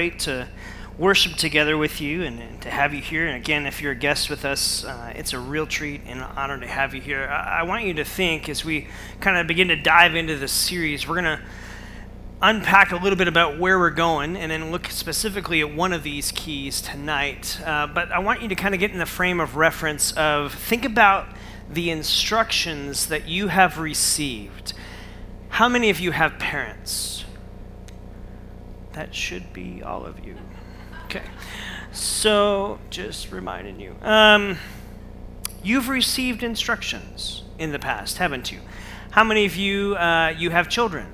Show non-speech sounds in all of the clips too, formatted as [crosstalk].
great to worship together with you and, and, to have you here. And again, if you're a guest with us, uh, it's a real treat and an honor to have you here. I, I want you to think as we kind of begin to dive into this series, we're going to unpack a little bit about where we're going and then look specifically at one of these keys tonight. Uh, but I want you to kind of get in the frame of reference of think about the instructions that you have received. How many of you have parents? That should be all of you. Okay. So, just reminding you. Um, you've received instructions in the past, haven't you? How many of you uh, you have children?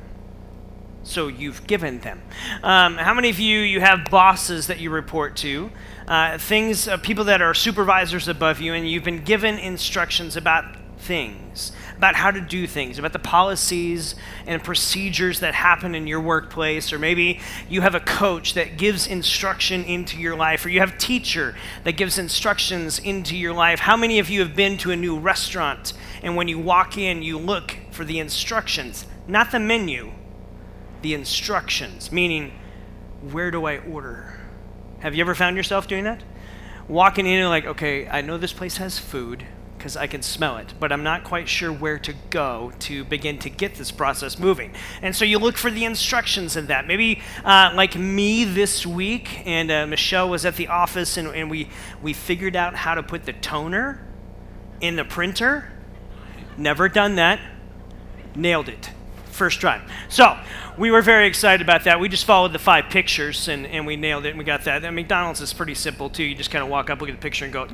so you've given them. Um, how many of you you have bosses that you report to? Uh, things, uh, people that are supervisors above you, and you've been given instructions about things, about how to do things, about the policies and procedures that happen in your workplace, or maybe you have a coach that gives instruction into your life, or you have a teacher that gives instructions into your life. How many of you have been to a new restaurant, and when you walk in, you look for the instructions, not the menu? the instructions, meaning, where do I order? Have you ever found yourself doing that? Walking in and like, okay, I know this place has food because I can smell it, but I'm not quite sure where to go to begin to get this process moving. And so you look for the instructions in that. Maybe uh, like me this week, and uh, Michelle was at the office, and, and we, we figured out how to put the toner in the printer. Never done that. Nailed it first try. So we were very excited about that. We just followed the five pictures and, and we nailed it and we got that. And McDonald's is pretty simple too. You just kind of walk up, look at the picture, and go!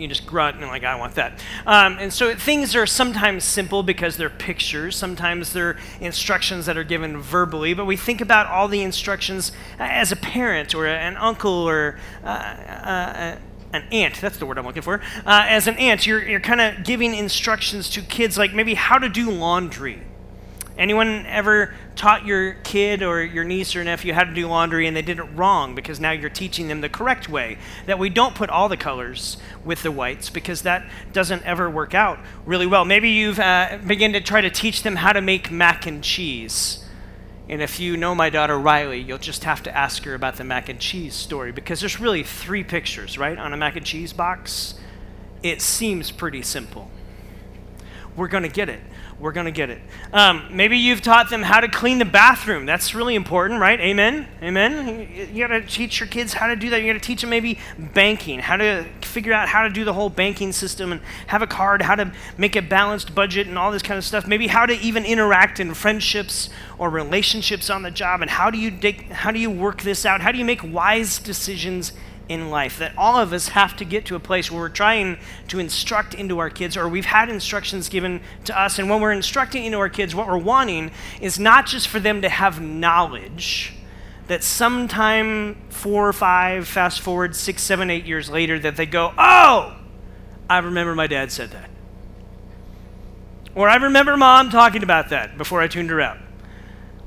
You just grunt and like, I want that. Um, and so things are sometimes simple because they're pictures. Sometimes they're instructions that are given verbally. But we think about all the instructions as a parent or an uncle or uh, uh, an aunt, that's the word I'm looking for. Uh, as an aunt, you're, you're kind of giving instructions to kids like maybe how to do laundry Anyone ever taught your kid or your niece or nephew how to do laundry and they did it wrong because now you're teaching them the correct way? That we don't put all the colors with the whites because that doesn't ever work out really well. Maybe you've uh, begun to try to teach them how to make mac and cheese. And if you know my daughter Riley, you'll just have to ask her about the mac and cheese story because there's really three pictures, right, on a mac and cheese box. It seems pretty simple. We're going to get it we're going to get it. Um, maybe you've taught them how to clean the bathroom. That's really important, right? Amen? Amen? You, you got to teach your kids how to do that. You got to teach them maybe banking, how to figure out how to do the whole banking system and have a card, how to make a balanced budget and all this kind of stuff. Maybe how to even interact in friendships or relationships on the job and how do you, dig, how do you work this out? How do you make wise decisions in life. That all of us have to get to a place where we're trying to instruct into our kids, or we've had instructions given to us. And when we're instructing into our kids, what we're wanting is not just for them to have knowledge, that sometime four or five, fast forward six, seven, eight years later, that they go, oh, I remember my dad said that. Or I remember mom talking about that before I tuned her out.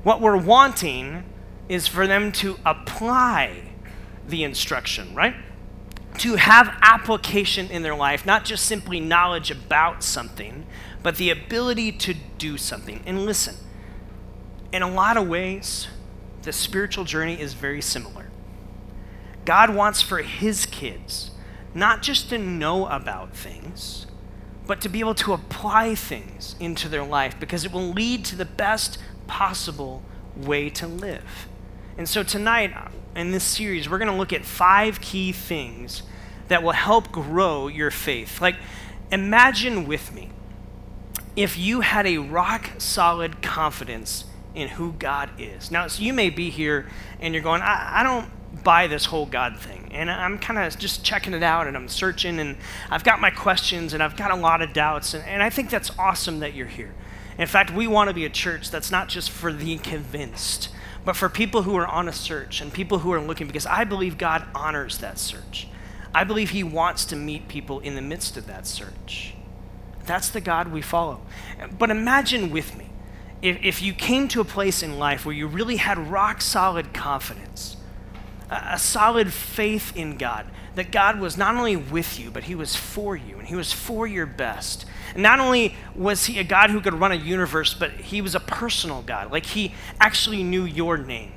What we're wanting is for them to apply the instruction, right? To have application in their life, not just simply knowledge about something, but the ability to do something. And listen, in a lot of ways, the spiritual journey is very similar. God wants for his kids not just to know about things, but to be able to apply things into their life because it will lead to the best possible way to live. And so tonight, in this series, we're going to look at five key things that will help grow your faith. Like, imagine with me if you had a rock solid confidence in who God is. Now, so you may be here and you're going, I, I don't buy this whole God thing. And I'm kind of just checking it out and I'm searching and I've got my questions and I've got a lot of doubts. And, and I think that's awesome that you're here. In fact, we want to be a church that's not just for the convinced, but for people who are on a search and people who are looking, because I believe God honors that search. I believe He wants to meet people in the midst of that search. That's the God we follow. But imagine with me if, if you came to a place in life where you really had rock solid confidence, a, a solid faith in God, that God was not only with you, but He was for you, and He was for your best. And not only was He a God who could run a universe, but He was a personal God. Like He actually knew your name.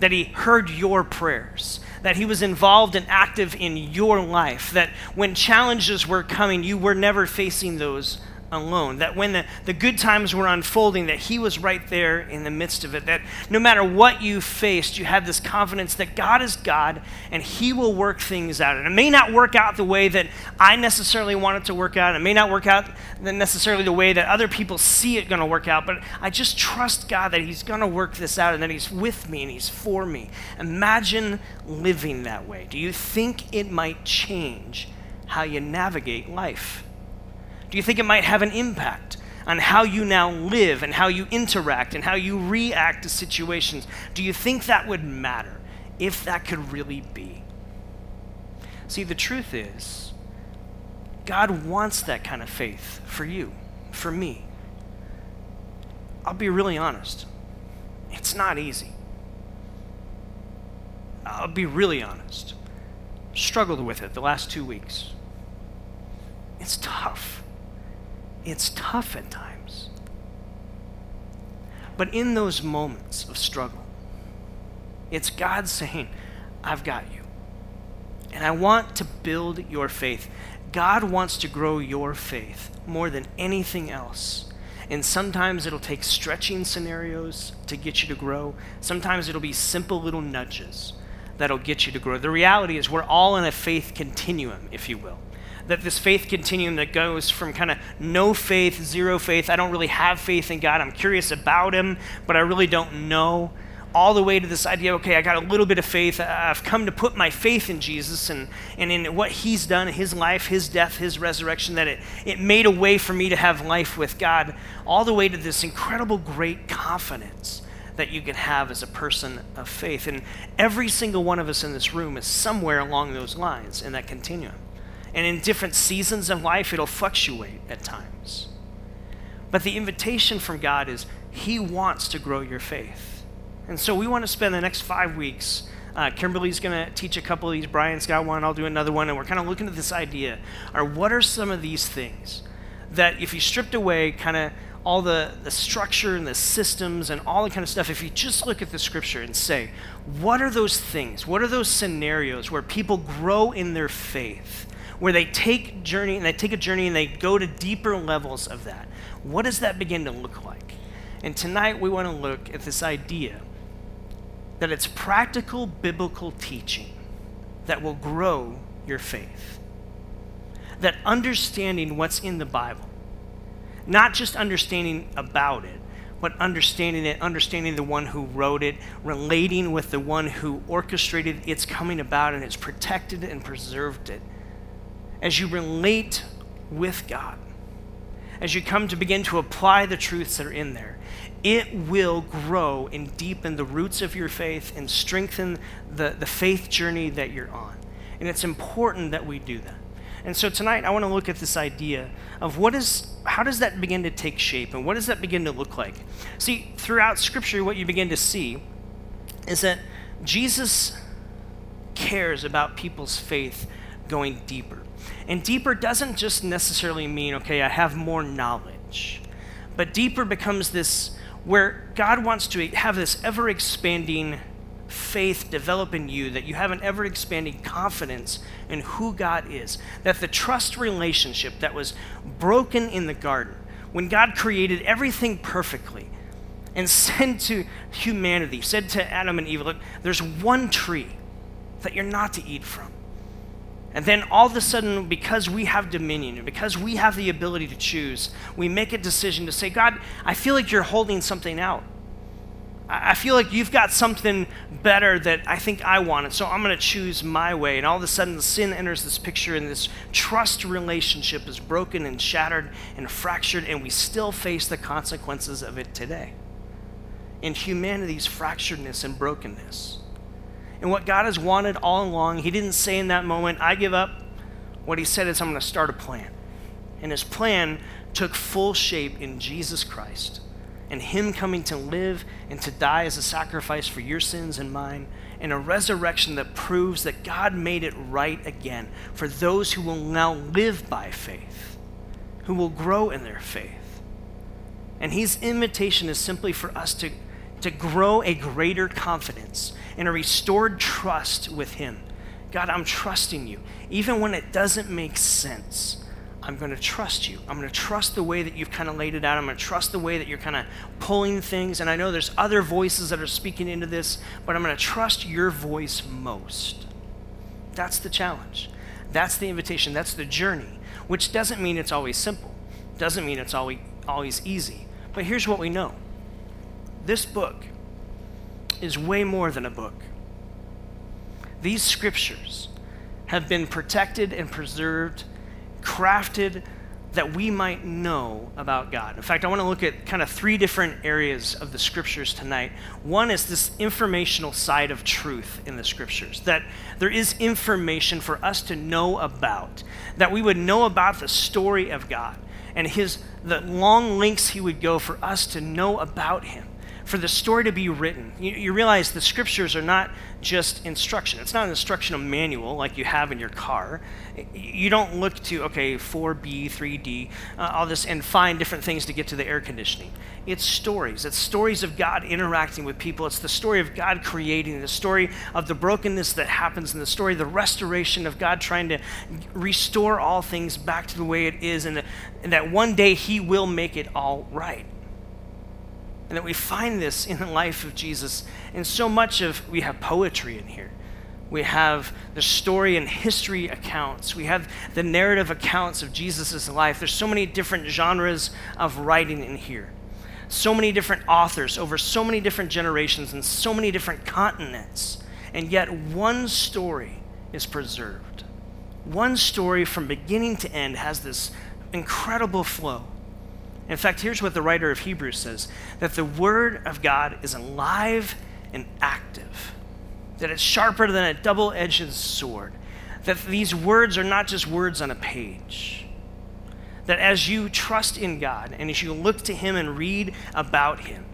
that He heard your prayers, that He was involved and active in your life, that when challenges were coming, you were never facing those alone. That when the, the good times were unfolding, that He was right there in the midst of it. That no matter what you faced, you had this confidence that God is God and He will work things out. And it may not work out the way that I necessarily want it to work out. It may not work out necessarily the way that other people see it going to work out. But I just trust God that He's going to work this out and that He's with me and He's for me. Imagine living that way. Do you think it might change how you navigate life? Do you think it might have an impact on how you now live and how you interact and how you react to situations? Do you think that would matter if that could really be? See, the truth is, God wants that kind of faith for you, for me. I'll be really honest. It's not easy. I'll be really honest. Struggled with it the last two weeks. It's tough. It's tough at times. But in those moments of struggle, it's God saying, I've got you. And I want to build your faith. God wants to grow your faith more than anything else. And sometimes it'll take stretching scenarios to get you to grow. Sometimes it'll be simple little nudges that'll get you to grow. The reality is, we're all in a faith continuum, if you will that this faith continuum that goes from kind of no faith, zero faith, I don't really have faith in God, I'm curious about Him, but I really don't know, all the way to this idea okay, I got a little bit of faith. I've come to put my faith in Jesus and, and in what He's done, His life, His death, His resurrection, that it, it made a way for me to have life with God, all the way to this incredible, great confidence that you can have as a person of faith. And every single one of us in this room is somewhere along those lines in that continuum. And in different seasons of life, it'll fluctuate at times. But the invitation from God is He wants to grow your faith. And so we want to spend the next five weeks. Uh, Kimberly's going to teach a couple of these. Brian's got one. I'll do another one. And we're kind of looking at this idea are what are some of these things that if you stripped away kind of all the, the structure and the systems and all the kind of stuff, if you just look at the scripture and say, what are those things? What are those scenarios where people grow in their faith? Where they take journey and they take a journey and they go to deeper levels of that. What does that begin to look like? And tonight we want to look at this idea that it's practical biblical teaching that will grow your faith. That understanding what's in the Bible, not just understanding about it, but understanding it, understanding the one who wrote it, relating with the one who orchestrated its coming about and has protected and preserved it as you relate with God, as you come to begin to apply the truths that are in there, it will grow and deepen the roots of your faith and strengthen the, the faith journey that you're on. And it's important that we do that. And so tonight I want to look at this idea of what is how does that begin to take shape and what does that begin to look like? See, throughout scripture what you begin to see is that Jesus cares about people's faith going deeper. And deeper doesn't just necessarily mean, okay, I have more knowledge, but deeper becomes this where God wants to have this ever expanding faith develop in you, that you have an ever expanding confidence in who God is, that the trust relationship that was broken in the garden, when God created everything perfectly and [laughs] said to humanity, said to Adam and Eve, look, there's one tree that you're not to eat from. And then all of a sudden, because we have dominion and because we have the ability to choose, we make a decision to say, God, I feel like you're holding something out. I feel like you've got something better that I think I want, and so I'm going to choose my way. And all of a sudden, sin enters this picture, and this trust relationship is broken and shattered and fractured, and we still face the consequences of it today. In humanity's fracturedness and brokenness. And what God has wanted all along, He didn't say in that moment, I give up. What He said is, I'm going to start a plan. And His plan took full shape in Jesus Christ and Him coming to live and to die as a sacrifice for your sins and mine, and a resurrection that proves that God made it right again for those who will now live by faith, who will grow in their faith. And His invitation is simply for us to to grow a greater confidence and a restored trust with Him. God, I'm trusting you. Even when it doesn't make sense, I'm going to trust you. I'm going to trust the way that you've kind of laid it out. I'm going to trust the way that you're kind of pulling things. And I know there's other voices that are speaking into this, but I'm going to trust your voice most. That's the challenge. That's the invitation. That's the journey, which doesn't mean it's always simple, doesn't mean it's always, always easy. But here's what we know this book is way more than a book. These scriptures have been protected and preserved, crafted that we might know about God. In fact, I want to look at kind of three different areas of the scriptures tonight. One is this informational side of truth in the scriptures, that there is information for us to know about, that we would know about the story of God and his the long links he would go for us to know about him for the story to be written. You, you, realize the scriptures are not just instruction. It's not an instructional manual like you have in your car. You don't look to, okay, 4B, 3D, uh, all this, and find different things to get to the air conditioning. It's stories. It's stories of God interacting with people. It's the story of God creating, the story of the brokenness that happens, and the story the restoration of God trying to restore all things back to the way it is, and, the, and that one day He will make it all right. And that we find this in the life of Jesus. And so much of, we have poetry in here. We have the story and history accounts. We have the narrative accounts of Jesus' life. There's so many different genres of writing in here. So many different authors over so many different generations and so many different continents. And yet, one story is preserved. One story from beginning to end has this incredible flow. In fact, here's what the writer of Hebrews says that the Word of God is alive and active, that it's sharper than a double edged sword, that these words are not just words on a page. That as you trust in God and as you look to Him and read about Him,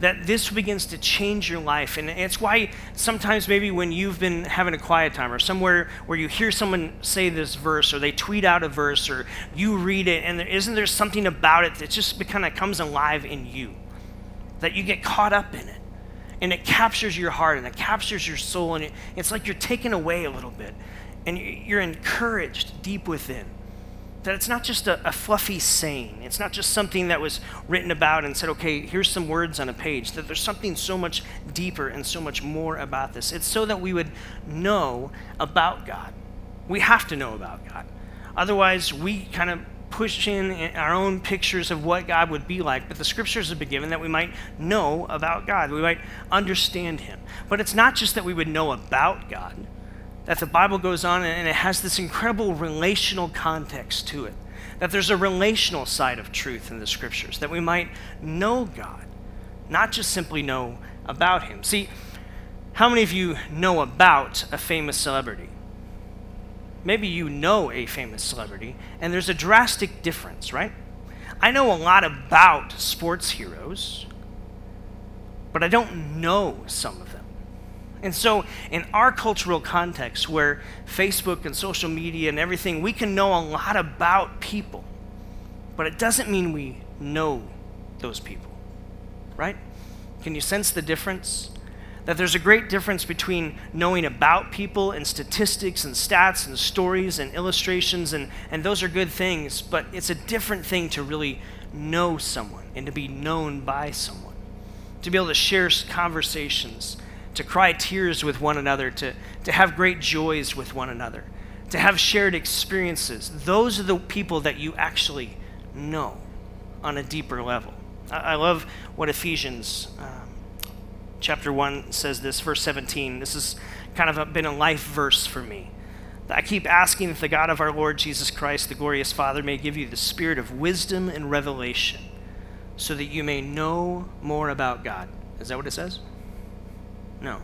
that this begins to change your life. And it's why sometimes maybe when you've been having a quiet time or somewhere where you hear someone say this verse or they tweet out a verse or you read it and there isn't there something about it that just kind of comes alive in you, that you get caught up in it. And it captures your heart and it captures your soul and it, it's like you're taken away a little bit and you're encouraged deep within that it's not just a, a, fluffy saying. It's not just something that was written about and said, okay, here's some words on a page. That there's something so much deeper and so much more about this. It's so that we would know about God. We have to know about God. Otherwise, we kind of push in our own pictures of what God would be like. But the scriptures have been given that we might know about God, we might understand Him. But it's not just that we would know about God that the Bible goes on and it has this incredible relational context to it. That there's a relational side of truth in the scriptures, that we might know God, not just simply know about Him. See, how many of you know about a famous celebrity? Maybe you know a famous celebrity, and there's a drastic difference, right? I know a lot about sports heroes, but I don't know some of them. And so, in our cultural context, where Facebook and social media and everything, we can know a lot about people, but it doesn't mean we know those people, right? Can you sense the difference? That there's a great difference between knowing about people and statistics and stats and stories and illustrations, and, and those are good things, but it's a different thing to really know someone and to be known by someone, to be able to share conversations to cry tears with one another, to, to have great joys with one another, to have shared experiences. Those are the people that you actually know on a deeper level. I, I love what Ephesians um, chapter 1 says this, verse 17. This has kind of a, been a life verse for me. I keep asking if the God of our Lord Jesus Christ, the glorious Father, may give you the spirit of wisdom and revelation so that you may know more about God. Is that what it says? No.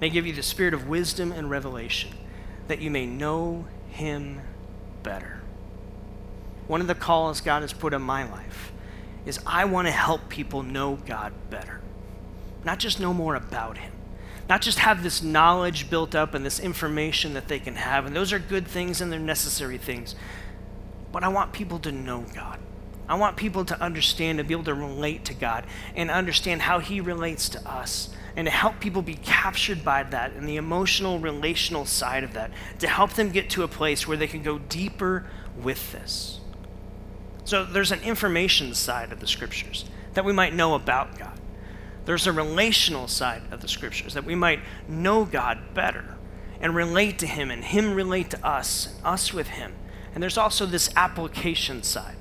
May give you the spirit of wisdom and revelation, that you may know him better. One of the calls God has put in my life is I want to help people know God better. Not just know more about him. Not just have this knowledge built up and this information that they can have, and those are good things and they're necessary things. But I want people to know God. I want people to understand and be able to relate to God and understand how He relates to us and to help people be captured by that and the emotional, relational side of that, to help them get to a place where they can go deeper with this. So there's an information side of the scriptures that we might know about God. There's a relational side of the scriptures that we might know God better and relate to Him and Him relate to us and us with Him. And there's also this application side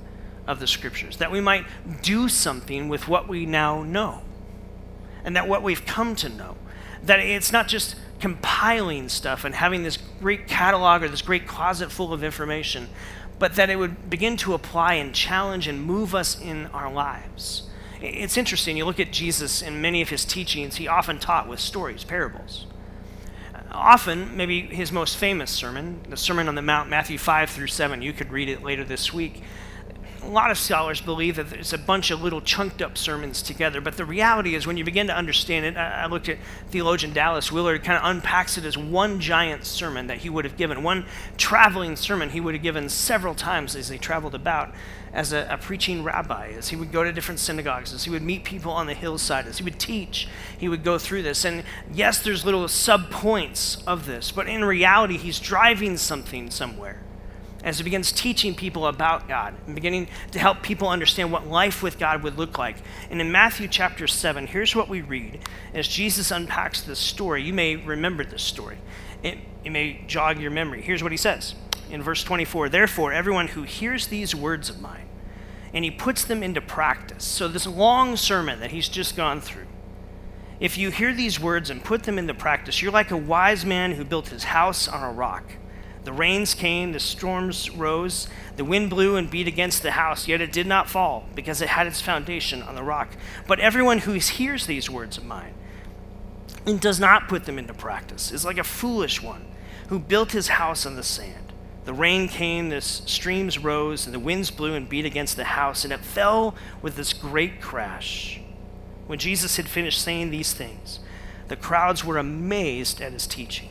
of the scriptures that we might do something with what we now know and that what we've come to know. That it's not just compiling stuff and having this great catalog or this great closet full of information, but that it would begin to apply and challenge and move us in our lives. It's interesting, you look at Jesus in many of his teachings, he often taught with stories, parables. Uh, often, maybe his most famous sermon, the Sermon on the Mount, Matthew 5 through 7, you could read it later this week a lot of scholars believe that it's a bunch of little chunked up sermons together, but the reality is when you begin to understand it, I, looked at theologian Dallas Willard, kind of unpacks it as one giant sermon that he would have given, one traveling sermon he would have given several times as he traveled about as a, a, preaching rabbi, as he would go to different synagogues, as he would meet people on the hillside, as he would teach, he would go through this. And yes, there's little sub points of this, but in reality, he's driving something somewhere as he begins teaching people about God and beginning to help people understand what life with God would look like. And in Matthew chapter 7, here's what we read as Jesus unpacks this story. You may remember this story, it, it may jog your memory. Here's what he says in verse 24 Therefore, everyone who hears these words of mine and he puts them into practice. So, this long sermon that he's just gone through. If you hear these words and put them into practice, you're like a wise man who built his house on a rock. The rains came, the storms rose, the wind blew and beat against the house, yet it did not fall, because it had its foundation on the rock. But everyone who hears these words of mine and does not put them into practice is like a foolish one who built his house on the sand. The rain came, the streams rose, and the winds blew and beat against the house, and it fell with this great crash. When Jesus had finished saying these things, the crowds were amazed at his teaching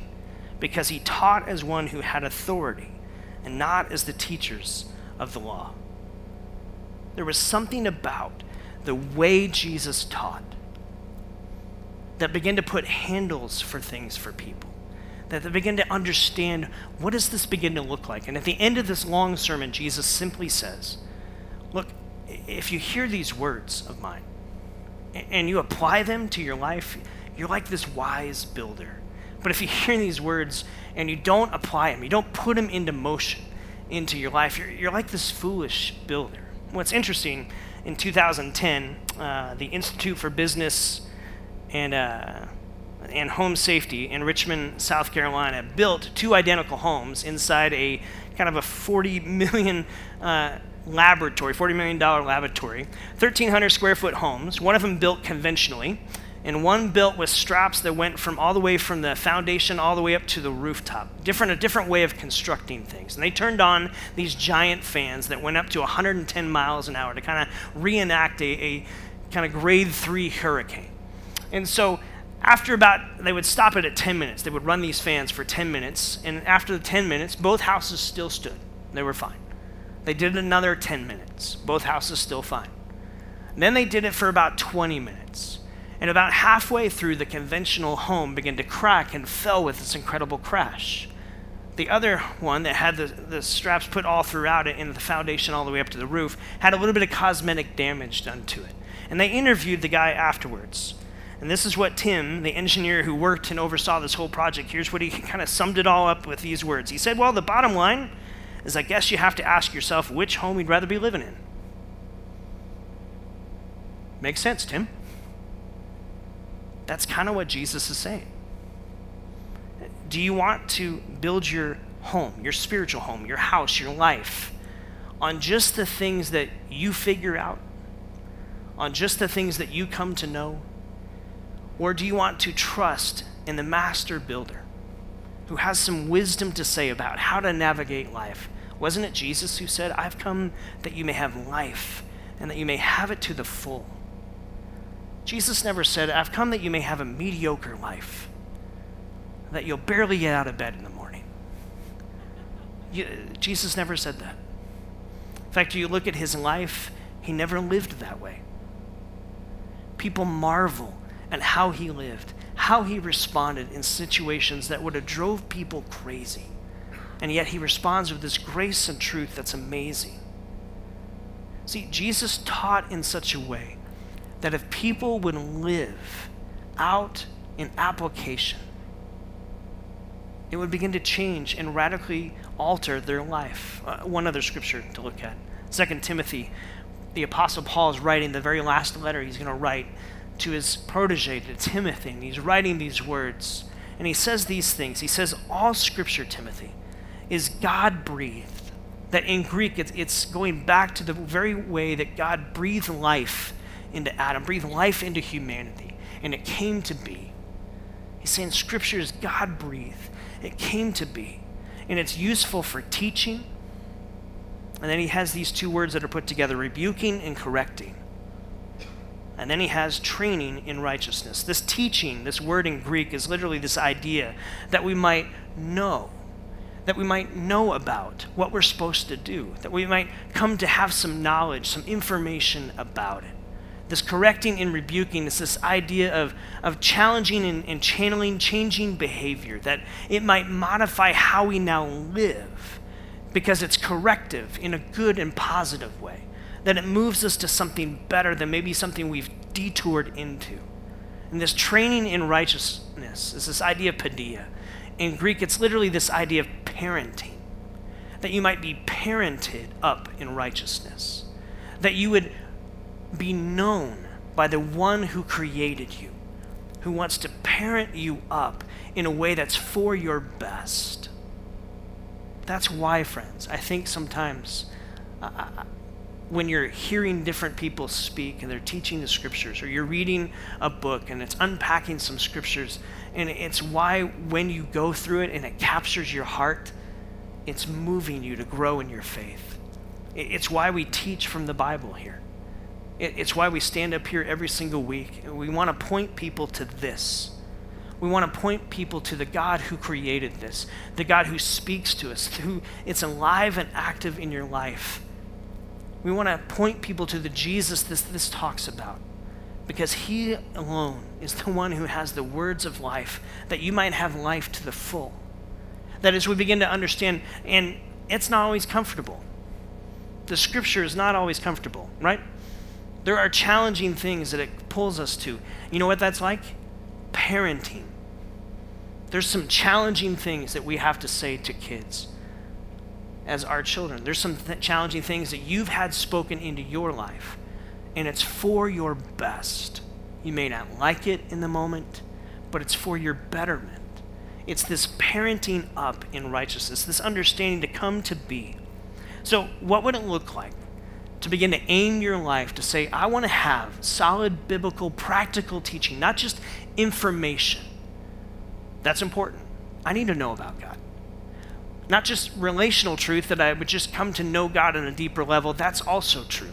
because he taught as one who had authority and not as the teachers of the law. There was something about the way Jesus taught that began to put handles for things for people. That they began to understand what does this begin to look like. And at the end of this long sermon, Jesus simply says, Look, if you hear these words of mine and you apply them to your life, you're like this wise builder but if you hear these words and you don't apply them, you don't put them into motion into your life, you're, you're like this foolish builder. What's interesting, in 2010, uh, the Institute for Business and, uh, and Home Safety in Richmond, South Carolina, built two identical homes inside a kind of a 40 million uh, laboratory, $40 million laboratory, 1,300 square foot homes, one of them built conventionally and one built with straps that went from all the way from the foundation all the way up to the rooftop. Different, a different way of constructing things. And they turned on these giant fans that went up to 110 miles an hour to kind of reenact a, a kind of grade three hurricane. And so after about, they would stop it at 10 minutes. They would run these fans for 10 minutes. And after the 10 minutes, both houses still stood. They were fine. They did another 10 minutes. Both houses still fine. And then they did it for about 20 minutes and about halfway through, the conventional home began to crack and fell with this incredible crash. The other one that had the, the straps put all throughout it and the foundation all the way up to the roof had a little bit of cosmetic damage done to it. And they interviewed the guy afterwards. And this is what Tim, the engineer who worked and oversaw this whole project, here's what he kind of summed it all up with these words. He said, Well, the bottom line is I guess you have to ask yourself which home you'd rather be living in. Makes sense, Tim. That's kind of what Jesus is saying. Do you want to build your home, your spiritual home, your house, your life on just the things that you figure out? On just the things that you come to know? Or do you want to trust in the master builder who has some wisdom to say about how to navigate life? Wasn't it Jesus who said, I've come that you may have life and that you may have it to the full? Jesus never said, I've come that you may have a mediocre life, that you'll barely get out of bed in the morning. You, Jesus never said that. In fact, you look at his life He never lived that way. People marvel at how he lived, how he responded in situations that would have drove people crazy. And yet he responds with this grace and truth that's amazing. See, Jesus taught in such a way that if people would live out in application, it would begin to change and radically alter their life. Uh, one other scripture to look at 2 Timothy. The Apostle Paul is writing the very last letter he's going to write to his protege, to Timothy. And he's writing these words. And he says these things. He says, All scripture, Timothy, is God breathed. That in Greek, it's, it's going back to the very way that God breathed life into Adam, breathed life into humanity, and it came to be. He's saying scripture is God breathed. It came to be. And it's useful for teaching. And then he has these two words that are put together rebuking and correcting. And then he has training in righteousness. This teaching, this word in Greek, is literally this idea that we might know, that we might know about what we're supposed to do, that we might come to have some knowledge, some information about it. This correcting and rebuking is this idea of, of challenging and, and channeling, changing behavior, that it might modify how we now live because it's corrective in a good and positive way, that it moves us to something better than maybe something we've detoured into. And this training in righteousness is this idea of paideia. In Greek, it's literally this idea of parenting, that you might be parented up in righteousness, that you would be known by the one who created you, who wants to parent you up in a way that's for your best. That's why, friends, I think sometimes uh, when you're hearing different people speak and they're teaching the scriptures, or you're reading a book and it's unpacking some scriptures, and it's why when you go through it and it captures your heart, it's moving you to grow in your faith. It's why we teach from the Bible here. It's why we stand up here every single week. We want to point people to this. We want to point people to the God who created this, the God who speaks to us, who it's alive and active in your life. We want to point people to the Jesus this, this talks about because he alone is the one who has the words of life that you might have life to the full. That as we begin to understand, and it's not always comfortable. The scripture is not always comfortable, right? There are challenging things that it pulls us to. You know what that's like? Parenting. There's some challenging things that we have to say to kids as our children. There's some th- challenging things that you've had spoken into your life, and it's for your best. You may not like it in the moment, but it's for your betterment. It's this parenting up in righteousness, this understanding to come to be. So, what would it look like to begin to aim your life to say, I want to have solid biblical, practical teaching, not just information. That's important. I need to know about God. Not just relational truth that I would just come to know God on a deeper level, that's also true.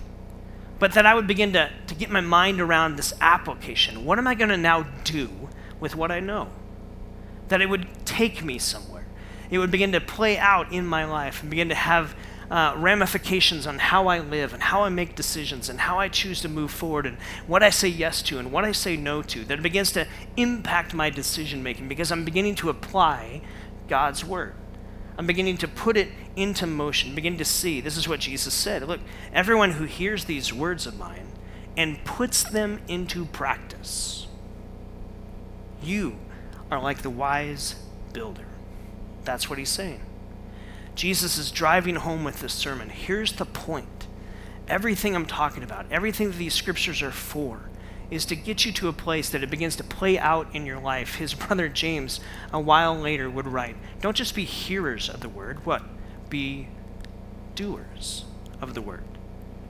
But that I would begin to, to get my mind around this application. What am I going to now do with what I know? That it would take me somewhere. It would begin to play out in my life and begin to have uh, ramifications on how I live and how I make decisions and how I choose to move forward and what I say yes to and what I say no to, that it begins to impact my decision making because I'm beginning to apply God's word. I'm beginning to put it into motion, beginning to see. This is what Jesus said. Look, everyone who hears these words of mine and puts them into practice, you are like the wise builder. That's what he's saying. Jesus is driving home with this sermon. Here's the point everything I'm talking about, everything that these scriptures are for, is to get you to a place that it begins to play out in your life. His [laughs] brother James, a while later, would write Don't just be hearers of the word, what? Be doers of the word.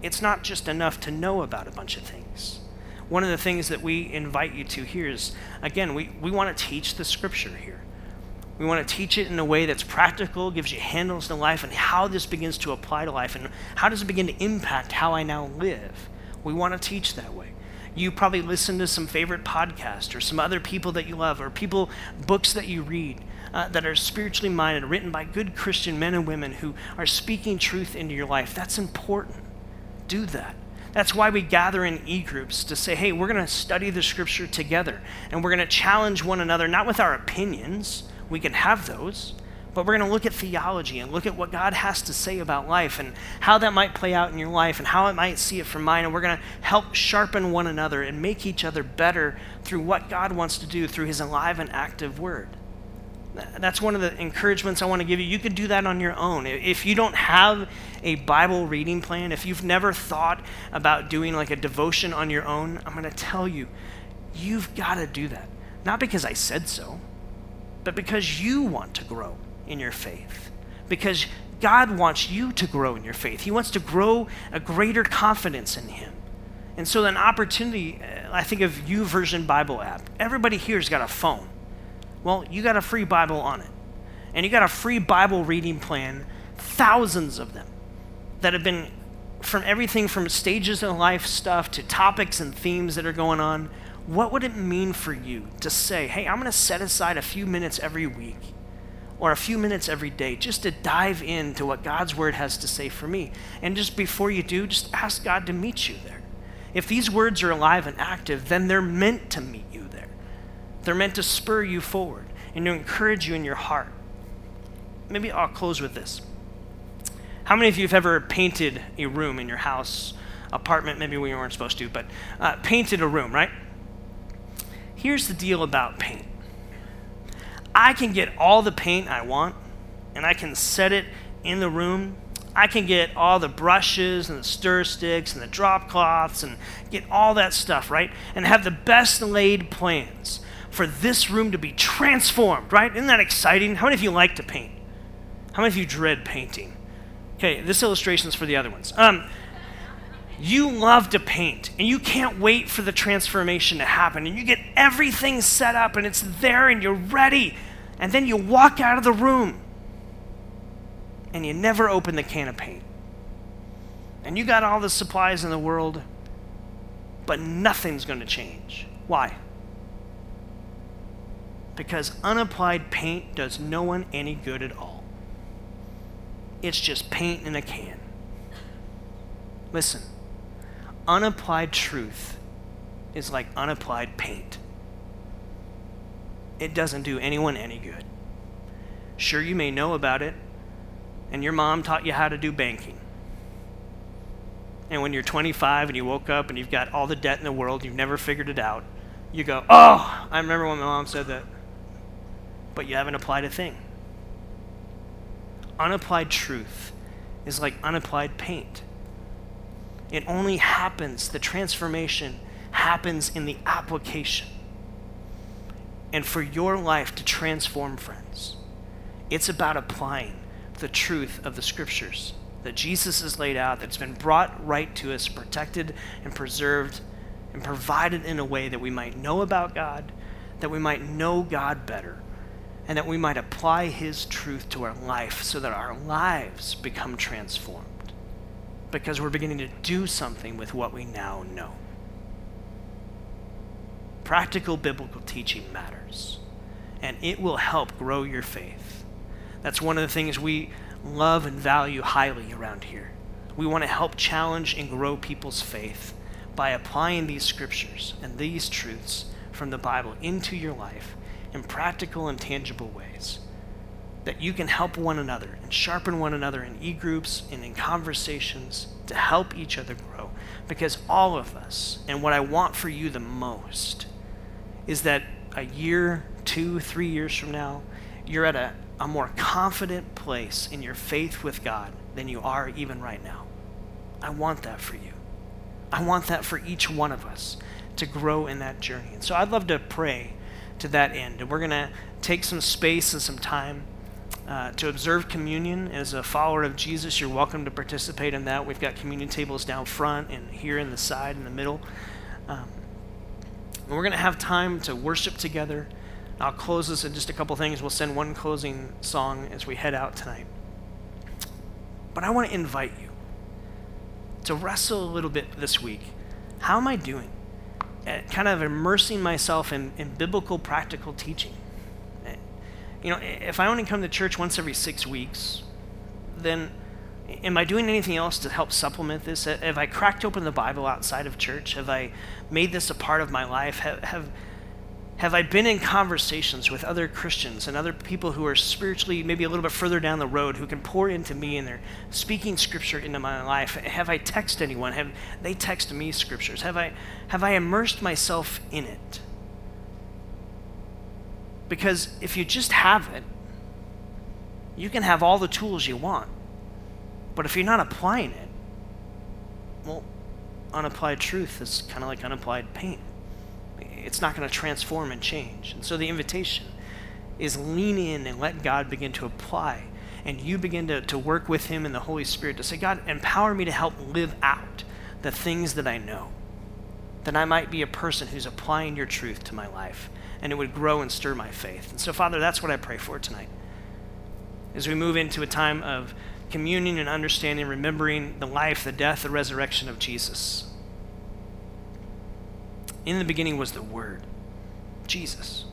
It's not just enough to know about a bunch of things. One of the things that we invite you to here is, again, we, we want to teach the scripture here. We want to teach it in a way that's practical, gives you handles to life, and how this begins to apply to life, and how does it begin to impact how I now live. We want to teach that way. You probably listen to some favorite podcast or some other people that you love, or people, books that you read uh, that are spiritually minded, written by good Christian men and women who are speaking truth into your life. That's important. Do that. That's why we gather in e groups to say, hey, we're going to study the scripture together and we're going to challenge one another, not with our opinions, we can have those, but we're going to look at theology and look at what God has to say about life and how that might play out in your life and how it might see it from mine. And we're going to help sharpen one another and make each other better through what God wants to do through his alive and active word. That's one of the encouragements I want to give you. You could do that on your own. If you don't have a Bible reading plan, if you've never thought about doing like a devotion on your own, I'm going to tell you, you've got to do that. Not because I said so, but because you want to grow in your faith. Because God wants you to grow in your faith. He wants to grow a greater confidence in Him. And so, an opportunity, uh, I think of YouVersion Bible app. Everybody here's got a phone. Well, you got a free Bible on it. And you got a free Bible reading plan, thousands of them, that have been from everything from stages in life stuff to topics and themes that are going on. What would it mean for you to say, hey, I'm going to set aside a few minutes every week or a few minutes every day just to dive into what God's word has to say for me? And just before you do, just ask God to meet you there. If these words are alive and active, then they're meant to meet you there. They're meant to spur you forward and to encourage you in your heart. Maybe I'll close with this. How many of you have ever painted a room in your house, apartment, maybe we weren't supposed to, but uh, painted a room, right? Here's the deal about paint I can get all the paint I want, and I can set it in the room. I can get all the brushes and the stir sticks and the drop cloths and get all that stuff, right? And have the best laid plans for this room to be transformed, right? Isn't that exciting? How many of you like to paint? How many of you dread painting? Okay, this illustration is for the other ones. Um, you love to paint and you can't wait for the transformation to happen and you get everything set up and it's there and you're ready and then you walk out of the room and you never open the can of paint and you got all the supplies in the world but nothing's going to change why because unapplied paint does no one any good at all. It's just paint in a can. Listen, unapplied truth is like unapplied paint. It doesn't do anyone any good. Sure, you may know about it, and your mom taught you how to do banking. And when you're 25 and you woke up and you've got all the debt in the world, you've never figured it out, you go, Oh, I remember when my mom said that but you haven't applied a thing. Unapplied truth is like unapplied paint. It only happens, the transformation happens in the application. And for your life to transform, friends, it's about applying the truth of the scriptures that Jesus has laid out, that's been brought right to us, protected and preserved, and provided in a way that we might know about God, that we might know God better, and that we might apply His truth to our life so that our lives become transformed because we're beginning to do something with what we now know. Practical biblical teaching matters, and it will help grow your faith. That's one of the things we love and value highly around here. We want to help challenge and grow people's faith by applying these scriptures and these truths from the Bible into your life in practical and tangible ways. That you can help one another and sharpen one another in e groups and in conversations to help each other grow. Because all of us, and what I want for you the most, is that a year, two, three years from now, you're at a, a more confident place in your faith with God than you are even right now. I want that for you. I want that for each one of us to grow in that journey. And so I'd love to pray to that end. And we're going to take some space and some time uh, to observe communion. As a follower of Jesus, you're welcome to participate in that. We've got communion tables down front and here in the side, in the middle. Um, and we're going to have time to worship together. I'll close this in just a couple things. We'll send one closing song as we head out tonight. But I want to invite you to wrestle a little bit this week. How am I doing? At kind of immersing myself in, in biblical practical teaching. You know, if I only come to church once every six weeks, then Am I doing anything else to help supplement this? Have I cracked open the Bible outside of church? Have I made this a part of my life? Have, have, have I been in conversations with other Christians and other people who are spiritually maybe a little bit further down the road who can pour into me and they're speaking scripture into my life? Have I texted anyone? Have they texted me scriptures? Have I, have I immersed myself in it? Because if you just have it, you can have all the tools you want. But if you're not applying it, well, unapplied truth is kind of like unapplied paint. It's not going to transform and change. And so the invitation is lean in and let God begin to apply. And you begin to, to work with Him and the Holy Spirit to say, God, empower me to help live out the things that I know. That I might be a person who's applying your truth to my life and it would grow and stir my faith. And so, Father, that's what I pray for tonight. As we move into a time of communion and understanding, remembering the life, the death, the resurrection of Jesus. In the beginning was the Word, Jesus.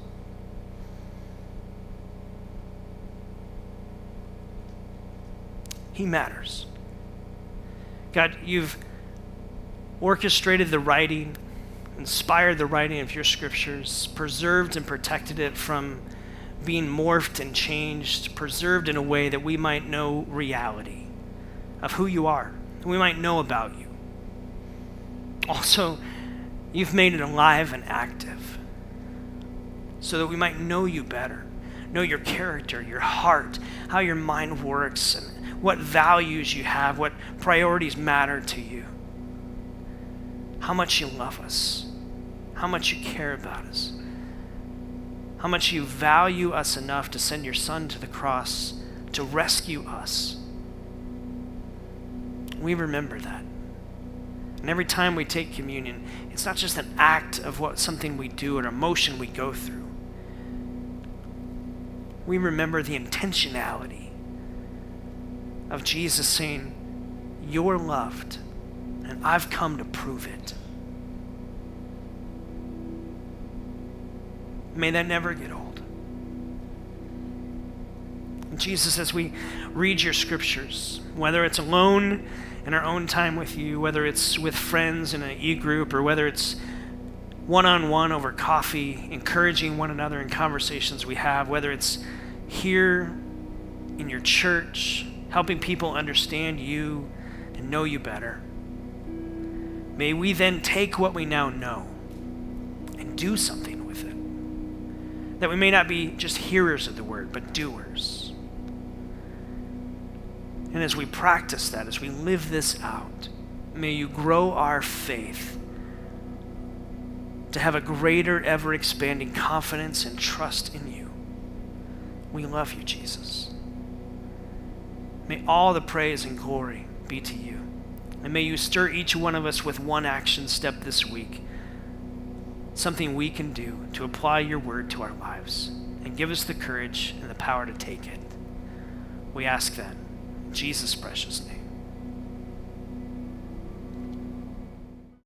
He matters. God, you've orchestrated the writing inspired the writing of your scriptures, preserved and protected it from being morphed and changed, preserved in a way that we might know reality of who you are, we might know about you. Also, you've made it alive and active so that we might know you better, know your character, your heart, how your mind works, and what values you have, what priorities matter to you how much you love us, how much you care about us, how much you value us enough to send your Son to the cross to rescue us. We remember that. And every time we take communion, it's not just an act of what something we do or an emotion we go through. We remember the intentionality of Jesus saying, You're loved and I've come to prove it. May that never get old. Jesus, as we read your scriptures, whether it's alone in our own time with you, whether it's with friends in an e group, or whether it's one on one over coffee, encouraging one another in conversations we have, whether it's here in your church, helping people understand you and know you better. May we then take what we now know and do something with it. That we may not be just hearers of the word, but doers. And as we practice that, as we live this out, may you grow our faith to have a greater, ever expanding confidence and trust in you. We love you, Jesus. May all the praise and glory be to you. And may you stir each one of us with one action step this week, something we can do to apply your word to our lives, and give us the courage and the power to take it. We ask that in Jesus' precious name.